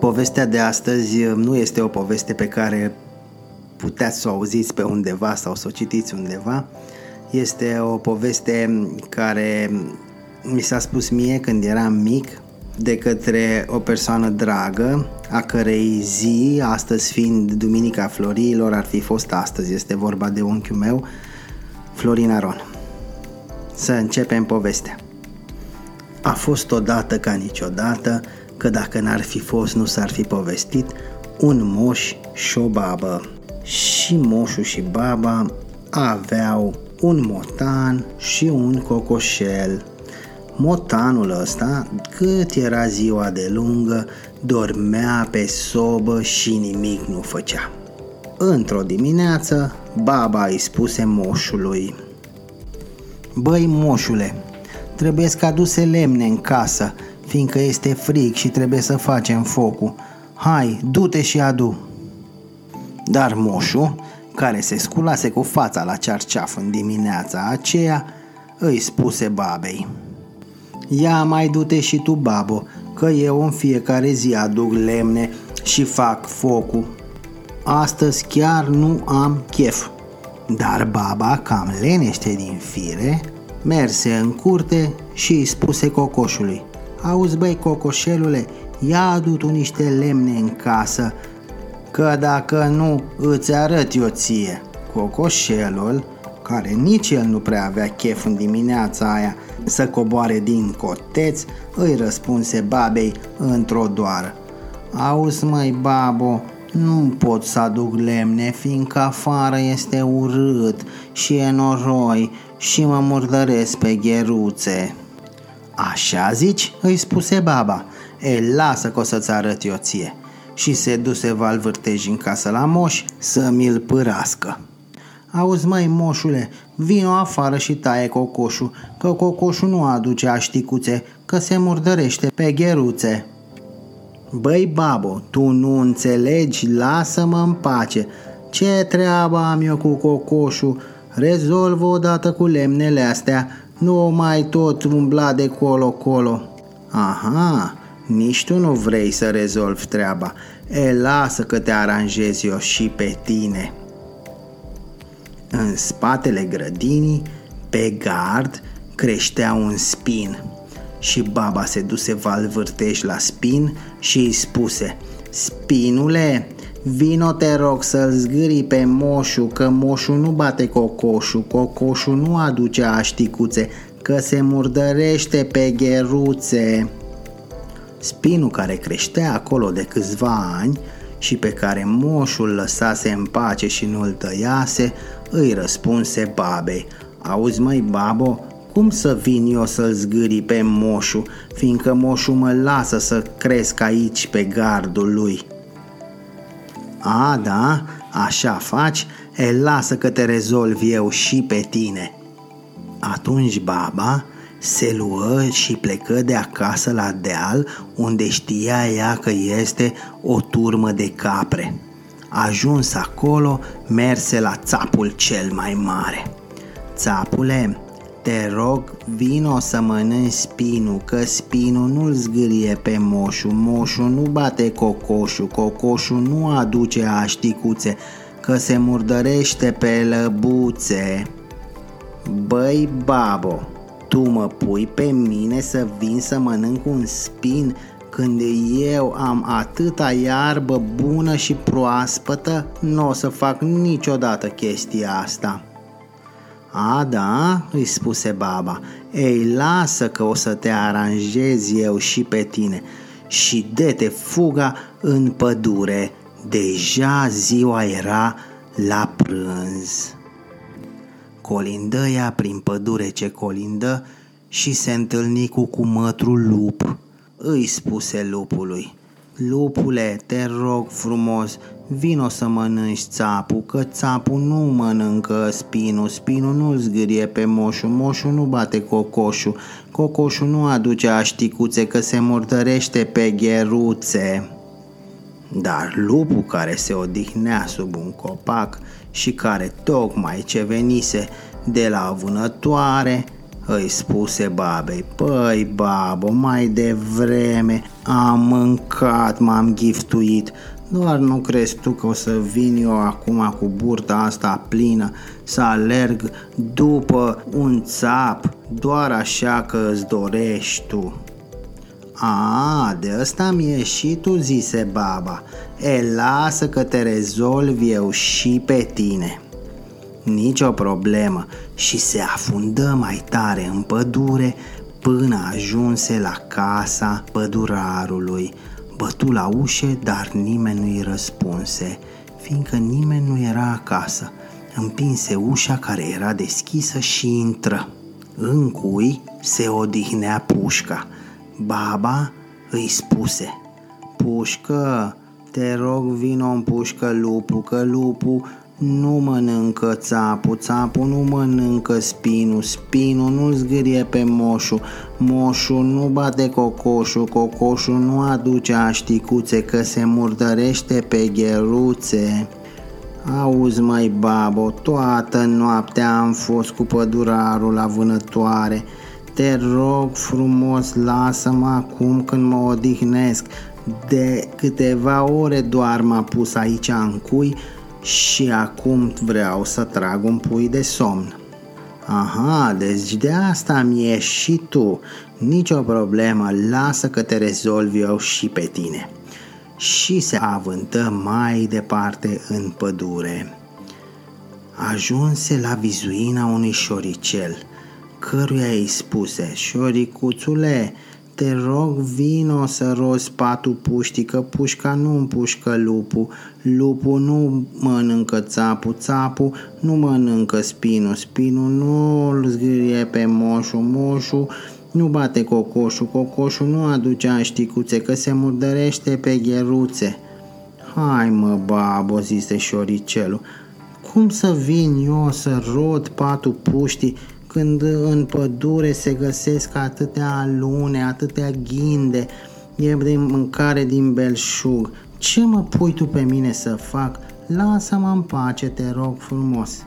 Povestea de astăzi nu este o poveste pe care puteți să o auziți pe undeva sau să o citiți undeva. Este o poveste care mi s-a spus mie când eram mic de către o persoană dragă, a cărei zi, astăzi fiind Duminica Florilor, ar fi fost astăzi. Este vorba de unchiul meu, Florin Aron. Să începem povestea. A fost odată ca niciodată că dacă n-ar fi fost, nu s-ar fi povestit, un moș și o babă. Și moșul și baba aveau un motan și un cocoșel. Motanul ăsta, cât era ziua de lungă, dormea pe sobă și nimic nu făcea. Într-o dimineață, baba îi spuse moșului Băi moșule, trebuie să aduse lemne în casă fiindcă este frig și trebuie să facem focul. Hai, du-te și adu. Dar moșul, care se sculase cu fața la cearceaf în dimineața aceea, îi spuse babei. Ia mai du-te și tu, babo, că eu în fiecare zi aduc lemne și fac focul. Astăzi chiar nu am chef. Dar baba, cam lenește din fire, merse în curte și îi spuse cocoșului. Auzi băi cocoșelule, ia adu tu niște lemne în casă, că dacă nu îți arăt eu ție. Cocoșelul, care nici el nu prea avea chef în dimineața aia să coboare din coteț, îi răspunse babei într-o doară. Auzi măi babo, nu pot să aduc lemne, fiindcă afară este urât și e noroi și mă murdăresc pe gheruțe. Așa zici? îi spuse baba. E, lasă că o să-ți arăt eu ție. Și se duse val vârtej în casă la moș să mi-l pârască. Auzi mai moșule, vino afară și taie cocoșul, că cocoșul nu aduce așticuțe, că se murdărește pe gheruțe. Băi babo, tu nu înțelegi, lasă-mă în pace. Ce treabă am eu cu cocoșul? Rezolvă odată cu lemnele astea, nu mai tot umbla de colo-colo. Aha, nici tu nu vrei să rezolvi treaba. E, lasă că te aranjezi eu și pe tine. În spatele grădinii, pe gard, creștea un spin și baba se duse val vârteș la spin și îi spuse Spinule, Vino te rog să-l zgâri pe moșu, că moșu nu bate cocoșul, cocoșul nu aduce așticuțe, că se murdărește pe gheruțe. Spinul care creștea acolo de câțiva ani și pe care moșul lăsase în pace și nu-l tăiase, îi răspunse babei. Auzi măi, babo, cum să vin eu să-l zgâri pe moșu, fiindcă moșu mă lasă să cresc aici pe gardul lui?" A, da, așa faci? E, lasă că te rezolv eu și pe tine. Atunci baba se luă și plecă de acasă la deal unde știa ea că este o turmă de capre. Ajuns acolo, merse la țapul cel mai mare. Țapule, te rog, vino să mănânci spinul, că spinul nu-l zgârie pe moșu, moșu nu bate cocoșul, cocoșul nu aduce așticuțe, că se murdărește pe lăbuțe. Băi, babo, tu mă pui pe mine să vin să mănânc un spin când eu am atâta iarbă bună și proaspătă, nu o să fac niciodată chestia asta. A, da, îi spuse baba, ei lasă că o să te aranjez eu și pe tine și de-te fuga în pădure, deja ziua era la prânz. Colindă ea prin pădure ce colindă și se întâlni cu cumătrul lup. Îi spuse lupului, Lupule, te rog frumos, vino să mănânci țapul, că țapul nu mănâncă spinul, spinul nu zgârie pe moșu, moșu nu bate cocoșul, cocoșul nu aduce așticuțe că se murdărește pe gheruțe. Dar lupul care se odihnea sub un copac și care tocmai ce venise de la vânătoare, îi spuse babei. Păi, babo, mai devreme am mâncat, m-am giftuit, doar nu crezi tu că o să vin eu acum cu burta asta plină să alerg după un țap, doar așa că îți dorești tu. A, de ăsta mi-e și tu, zise baba. E, lasă că te rezolvi eu și pe tine. Nici o problemă și se afundă mai tare în pădure până ajunse la casa pădurarului. Bătu la ușe, dar nimeni nu-i răspunse, fiindcă nimeni nu era acasă. Împinse ușa care era deschisă și intră. În cui se odihnea pușca. Baba îi spuse, Pușcă, te rog vino în pușcă lupu, că lupu nu mănâncă țapul, țapul nu mănâncă spinul, spinul nu zgârie pe moșu, moșu nu bate cocoșul, cocoșul nu aduce așticuțe că se murdărește pe gheruțe. Auzi mai babo, toată noaptea am fost cu pădurarul la vânătoare. Te rog frumos, lasă-mă acum când mă odihnesc. De câteva ore doar m-a pus aici în cui și acum vreau să trag un pui de somn. Aha, deci de asta mi-e și tu. Nicio problemă, lasă că te rezolvi eu și pe tine. Și se avântă mai departe în pădure. Ajunse la vizuina unui șoricel, căruia îi spuse, Șoricuțule, te rog, vino să rozi patul puștii, că pușca nu împușcă lupul, lupul nu mănâncă țapul, țapul nu mănâncă spinul, spinul nu îl zgârie pe moșu, moșu nu bate cocoșul, cocoșul nu aduce așticuțe, că se murdărește pe gheruțe. Hai mă, babo, zise șoricelul, cum să vin eu să rod patul puștii când în pădure se găsesc atâtea alune, atâtea ghinde, e de mâncare din belșug. Ce mă pui tu pe mine să fac? Lasă-mă în pace, te rog frumos.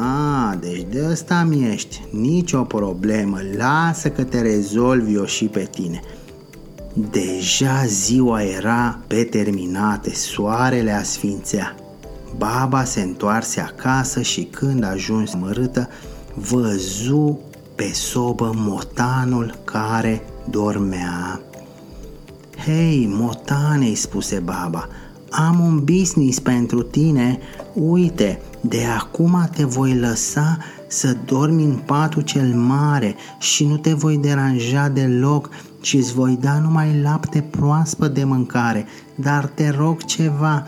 A, deci de ăsta mi ești, nici o problemă, lasă că te rezolvi eu și pe tine. Deja ziua era pe terminate, soarele asfințea. Baba se întoarse acasă și când ajuns mărâtă, văzu pe sobă motanul care dormea. Hei, motane, îi spuse baba, am un business pentru tine, uite, de acum te voi lăsa să dormi în patul cel mare și nu te voi deranja deloc și îți voi da numai lapte proaspăt de mâncare, dar te rog ceva,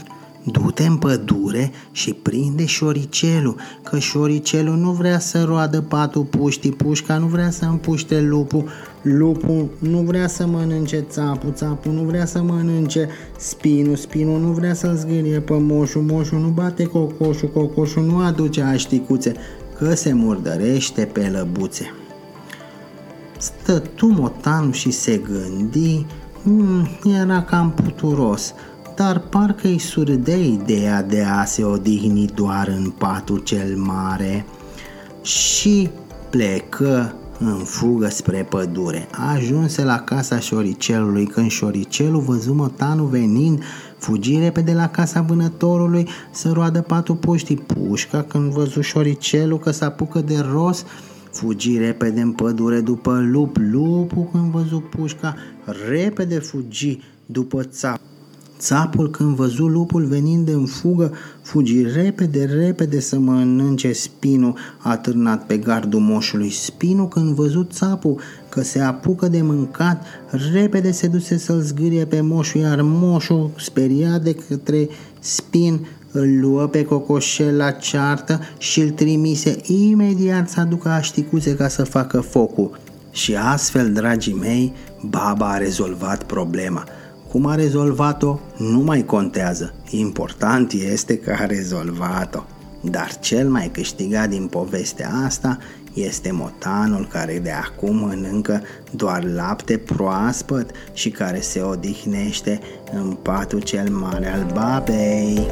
Du-te în pădure și prinde șoricelul, că șoricelul nu vrea să roadă patul puștii, pușca nu vrea să împuște lupul, lupul nu vrea să mănânce țapul, țapul nu vrea să mănânce spinul, spinul nu vrea să-l zgârie pe moșul, moșul nu bate cocoșul, cocoșul nu aduce așticuțe, că se murdărește pe lăbuțe. Stătu motan și se gândi, mm, era cam puturos, dar parcă îi surdea ideea de a se odihni doar în patul cel mare și plecă în fugă spre pădure. Ajunse la casa șoricelului când șoricelul văzu mătanul venind, fugi repede la casa vânătorului să roadă patul puștii. Pușca când văzu șoricelul că s-apucă de ros, fugi repede în pădure după lup. Lupul când văzu pușca, repede fugi după țap. Țapul când văzu lupul venind în fugă, fugi repede, repede să mănânce spinul atârnat pe gardul moșului. Spinul când văzut țapul că se apucă de mâncat, repede se duse să-l zgârie pe moșul, iar moșul, speriat de către spin, îl luă pe cocoșel la ceartă și îl trimise imediat să aducă așticuțe ca să facă focul. Și astfel, dragii mei, baba a rezolvat problema – cum a rezolvat-o nu mai contează. Important este că a rezolvat-o. Dar cel mai câștigat din povestea asta este motanul care de acum mănâncă doar lapte proaspăt și care se odihnește în patul cel mare al babei.